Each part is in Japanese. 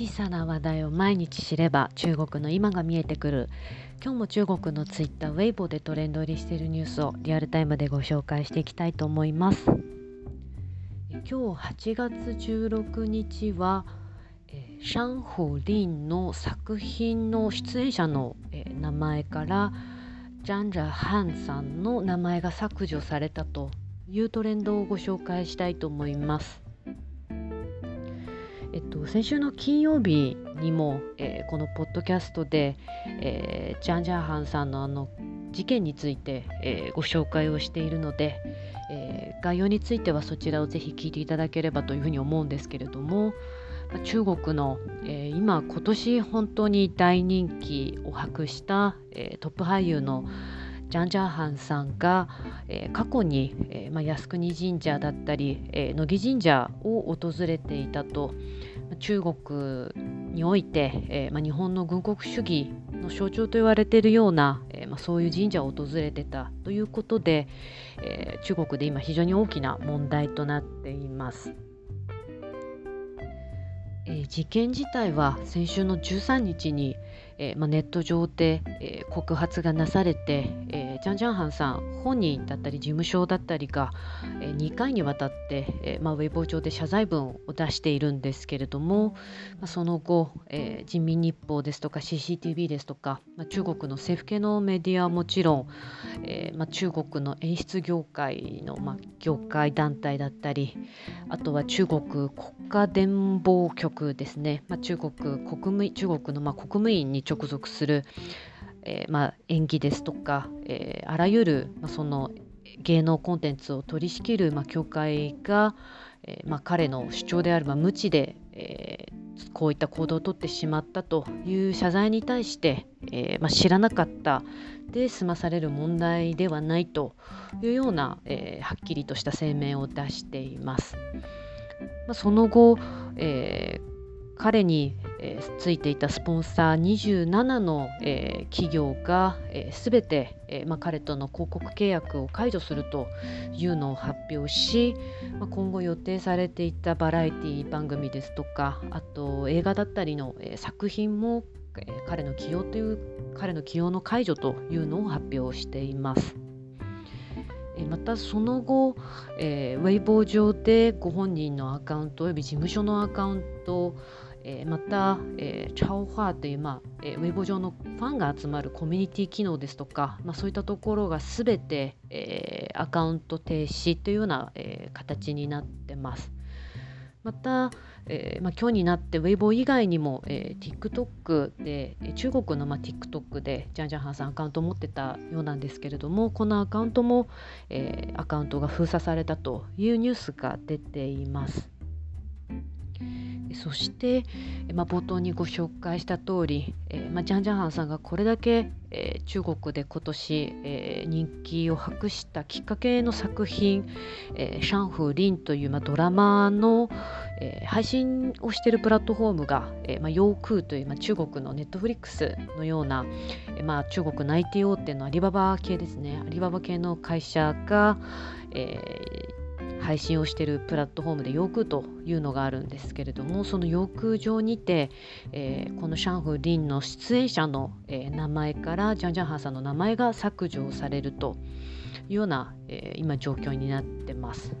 小さな話題を毎日知れば中国の今が見えてくる今日も中国のツイッターウェイボーでトレンド入りしているニュースをリアルタイムでご紹介していきたいと思います今日8月16日はシャンホリンの作品の出演者の名前からジャンジャ・ハンさんの名前が削除されたというトレンドをご紹介したいと思います。えっと、先週の金曜日にも、えー、このポッドキャストで、えー、ジャン・ジャーハンさんのあの事件について、えー、ご紹介をしているので、え概要についてはそちらをぜひ聞いていただければというふうに思うんですけれども中国の、え今今年本当に大人気を博した、えトップ俳優のジャン・ジャーハンさんが、えー、過去に、えーまあ、靖国神社だったり、えー、乃木神社を訪れていたと中国において、えーまあ、日本の軍国主義の象徴と言われているような、えーまあ、そういう神社を訪れてたということで、えー、中国で今非常に大きな問題となっています。えー、事件自体は先週の13日に、えーまあ、ネット上で、えー、告発がなされて、えー、ジャン・ジャンハンさん本人だったり事務所だったりが、えー、2回にわたって、えまあ、ウェイボー上で謝罪文を出しているんですけれども、まあ、その後、え、人民日報ですとか CCTV ですとか、まあ、中国の政府系のメディアはもちろん、えまあ、中国の演出業界の、まあ、業界団体だったりあとは中国国家伝播局ですね、まあ、中国国務中国の、まあ、国務院に直属する、えー、まあ、演技ですとか、えー、あらゆる、まあ、その芸能コンテンツを取り仕切る、まあ、協会が、えー、まあ、彼の主張である、まあ、無知で、えー、こういった行動をとってしまったという謝罪に対して、えーまあ、知らなかったで済まされる問題ではないというような、えー、はっきりとした声明を出しています。まあ、その後、えー、彼に、えー、ついていたスポンサー27の、えー、企業が、えー、て、えーまあ、彼との広告契約を解除するというのを発表し、まあ、今後予定されていたバラエティ番組ですとかあと映画だったりの、えー、作品も、えー、彼の起用という彼の起用の解除というのを発表しています。またその後、えー、ウェイボー上でご本人のアカウントおよび事務所のアカウントえー、また、えー、チャオファーという、まあえー、ウェブ上のファンが集まるコミュニティ機能ですとか、まあ、そういったところがすべて、えー、アカウント停止というような、えー、形になってます。また、えーまあ、今日になってウェイボー以外にも、えー、TikTok で中国の、まあ、TikTok でジャンジャンハンさんアカウントを持ってたようなんですけれどもこのアカウントも、えー、アカウントが封鎖されたというニュースが出ています。そして、まあ、冒頭にご紹介した通り、えーまあ、ジャン・ジャンハンさんがこれだけ、えー、中国で今年、えー、人気を博したきっかけの作品「え、シャンフー・リン」という、まあ、ドラマの、え、配信をしているプラットフォームが、えまあ、ヨークーという、まあ、中国のネットフリックスのような、えーまあ、中国の IT 大手のアリババ系ですね。アリババ系の会社が、えー、配信をしているプラットフォームでヨークというのがあるんですけれどもそのヨーク上にて、えー、このシャンフー・リンの出演者の、えー、名前からジャン・ジャンハンさんの名前が削除されるというような、えー、今状況になってます。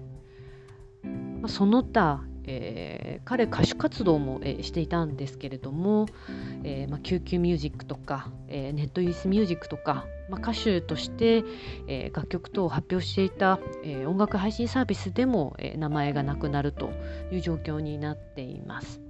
まあ、その他、えー、彼歌手活動も、えー、していたんですけれども、えーまあ、救急ミュージックとか、えー、ネットユースミュージックとか、まあ、歌手として、えー、楽曲等を発表していた、えー、音楽配信サービスでも、えー、名前がなくなるという状況になっています。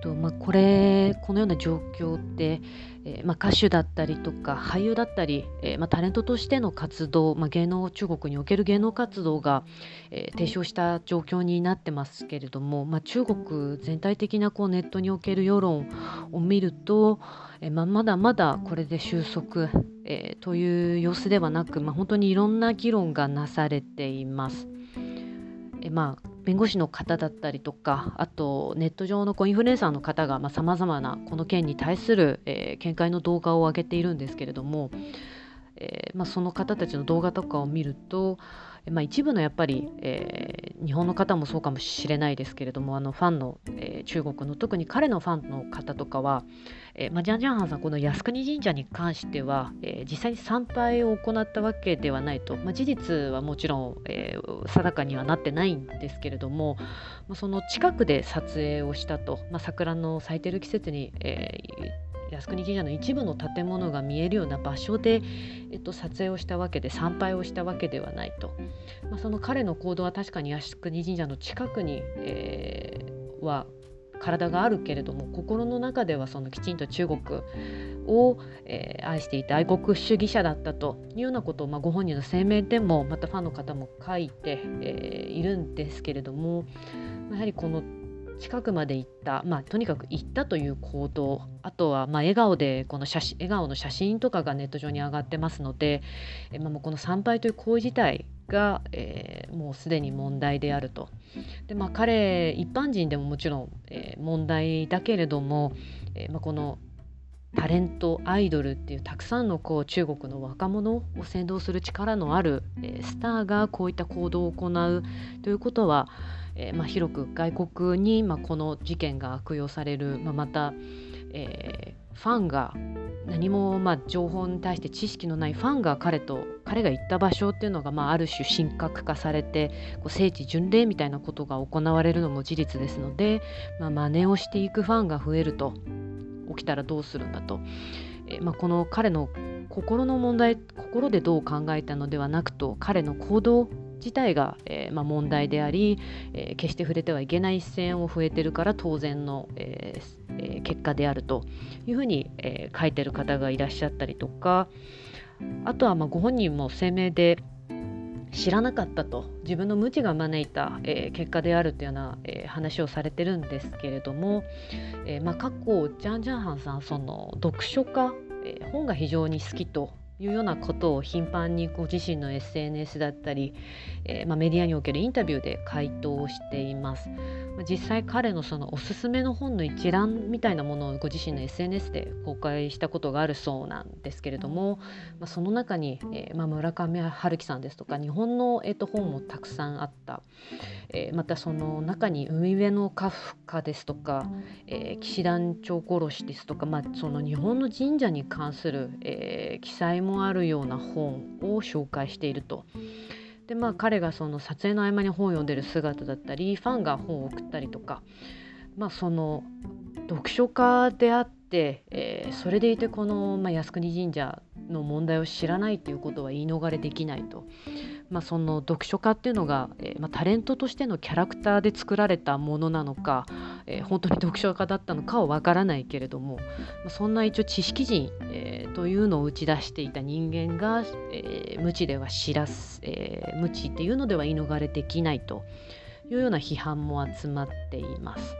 とまあ、これこのような状況って、えー、まあ、歌手だったりとか俳優だったり、えー、まあ、タレントとしての活動、ま芸能中国における芸能活動が、え停止した状況になってますけれども、ま中国全体的なこうネットにおける世論を見ると、えままだまだこれで収束、えという様子ではなく、ま本当にいろんな議論がなされています。えまあ弁護士の方だったりとかあとネット上のこうインフルエンサーの方がさまざ、まなこの件に対する、えー、見解の動画を上げているんですけれども、えー、まあ、その方たちの動画とかを見ると、まあ、一部のやっぱり、えー、日本の方もそうかもしれないですけれどもあのファンの、えー、中国の特に彼のファンの方とかは、えまあ、ジャンジャンハンさんこの靖国神社に関しては、え実際に参拝を行ったわけではないと、ま事実はもちろん、え定かにはなってないんですけれども、まその近くで撮影をしたと、ま桜の咲いてる季節に、え靖国神社の一部の建物が見えるような場所で、えっと、撮影をしたわけで参拝をしたわけではないと、まあ、その彼の行動は確かに靖国神社の近くに、えー、は体があるけれども心の中ではそのきちんと中国を、えー、愛していた愛国主義者だったというようなことを、まあ、ご本人の声明でもまたファンの方も書いて、えー、いるんですけれどもやはりこの近くまで行った、まあ、とにかく行ったという行動あとはまあ笑顔でこの写真笑顔の写真とかがネット上に上がってますので、まあ、もうこの参拝という行為自体が、えー、もうすでに問題であると。でまあ、彼一般人でももちろん、えー、問題だけれども、えーまあ、このタレントアイドルっていうたくさんのこう中国の若者を先導する力のある、え、スターがこういった行動を行うということは、えー、まあ、広く外国に、まあ、この事件が悪用される、まあ、また、えー、ファンが何も、まあ、情報に対して知識のないファンが彼と彼が行った場所っていうのが、まあ、ある種神格化されてこう聖地巡礼みたいなことが行われるのも事実ですので、まあ、真似をしていくファンが増えると起きたらどうするんだと。えまあ、この彼の心の問題心でどう考えたのではなくと彼の行動自体が、えー、まあ、問題であり、えー、決して触れてはいけない一線を増えてるから当然の、えー、結果であるというふうに、え書いてる方がいらっしゃったりとかあとはまご本人も声明で知らなかったと自分の無知が招いた、えー、結果であるというような、えー、話をされてるんですけれども、えー、まあ、過去ジャン・ジャンハンさんその読書家、え本が非常に好きというようなことを頻繁にご自身の SNS だったり、えー、まあ、メディアにおけるインタビューで回答しています。まあ、実際彼のそのおすすめの本の一覧みたいなものをご自身の SNS で公開したことがあるそうなんですけれども、まあ、その中に、えー、ま村上春樹さんですとか日本の、えー、と本もたくさんあった、えー、またその中に海辺のカフカですとか、え騎士団長殺しですとか、まあ、その日本の神社に関する、え記載ももあるような本を紹介していると。でまあ彼がその撮影の合間に本を読んでる姿だったりファンが本を送ったりとかまあその読書家であって、えー、それでいてこの、まあ、靖国神社の問題を知らないということは言い逃れできないと。まあ、その読書家っていうのが、えー、まあ、タレントとしてのキャラクターで作られたものなのか、えー、本当に読書家だったのかはわからないけれども、まあ、そんな一応知識人、えー、というのを打ち出していた人間が、え無知では知らす、え無知っていうのでは言い逃れできないというような批判も集まっています。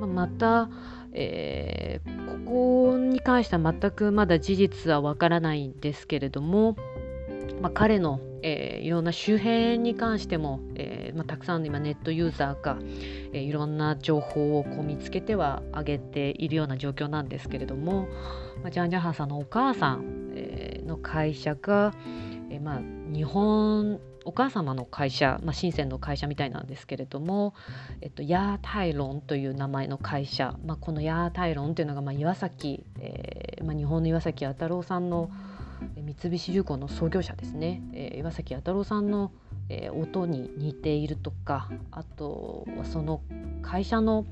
まあまた、えー、ここに関しては全くまだ事実はわからないんですけれども、まあ、彼の、えー、いろんな周辺に関しても、えー、まあ、たくさんの今ネットユーザーが、えー、いろんな情報をこう見つけてはあげているような状況なんですけれども、まあ、ジャン・ジャハンさんのお母さん、えの会社が、えまあ、日本お母様の会社、まあ、深センの会社みたいなんですけれども、えっと、ヤータイロンという名前の会社、まあ、このヤータイロンというのが、まあ、岩崎、えーまあ、日本の岩崎弥太郎さんの三菱重工の創業者ですね、えー、岩崎弥太郎さんの、えー、音に似ているとかあとはその会社の、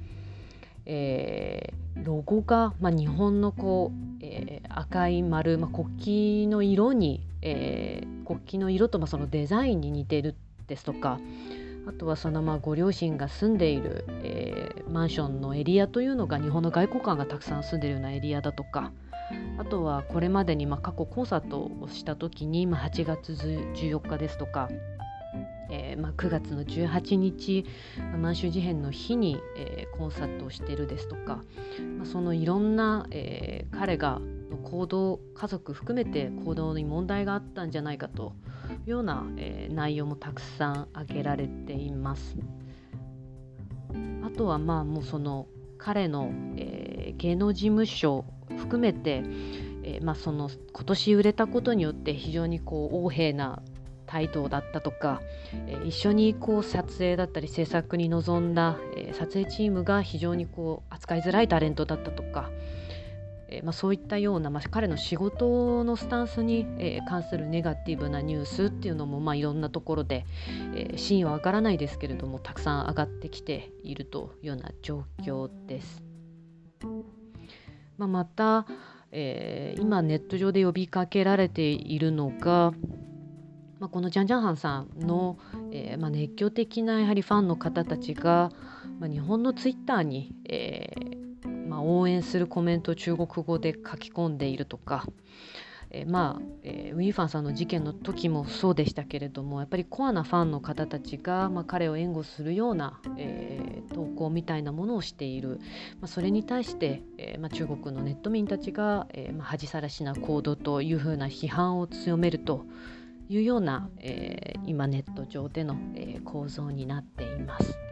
えー、ロゴが、まあ、日本のこう、えー、赤い丸、まあ、国旗の色に、えー、国旗の色と、まあ、そのデザインに似ているですとかあとはそのまあご両親が住んでいる、えー、マンションのエリアというのが日本の外交官がたくさん住んでいるようなエリアだとかあとはこれまでにま過去コンサートをした時に、ま8月14日ですとか、えー、ま9月の18日満州事変の日に、えー、コンサートをしているですとか、まそのいろんな、えー、彼が行動家族含めて行動に問題があったんじゃないかとような、え内容もたくさん挙げられています。あとはまあもうその彼の、え芸能事務所含めて、えー、まあ、その今年売れたことによって非常にこう横柄な態度だったとか、えー、一緒にこう撮影だったり制作に臨んだ、えー、撮影チームが非常にこう扱いづらいタレントだったとか、えまあ、そういったような、まあ、彼の仕事のスタンスに、え関するネガティブなニュースっていうのも、まあ、いろんなところで、え真意はわからないですけれどもたくさん上がってきているというような状況です。まあ、また、えー、今ネット上で呼びかけられているのが、まあ、このジャンジャンハンさんの、えーまあ、熱狂的なやはりファンの方たちが、まあ、日本のツイッターに、えーまあ、応援するコメントを中国語で書き込んでいるとか、えー、まあ、えー、ウィーファンさんの事件の時もそうでしたけれどもやっぱりコアなファンの方たちが、まあ、彼を援護するような、えー、投稿みたいなものをしている、まあ、それに対して、えまあ、中国のネット民たちが、えまあ、恥さらしな行動というふうな批判を強めるというような、えー、今ネット上での、えー、構造になっています。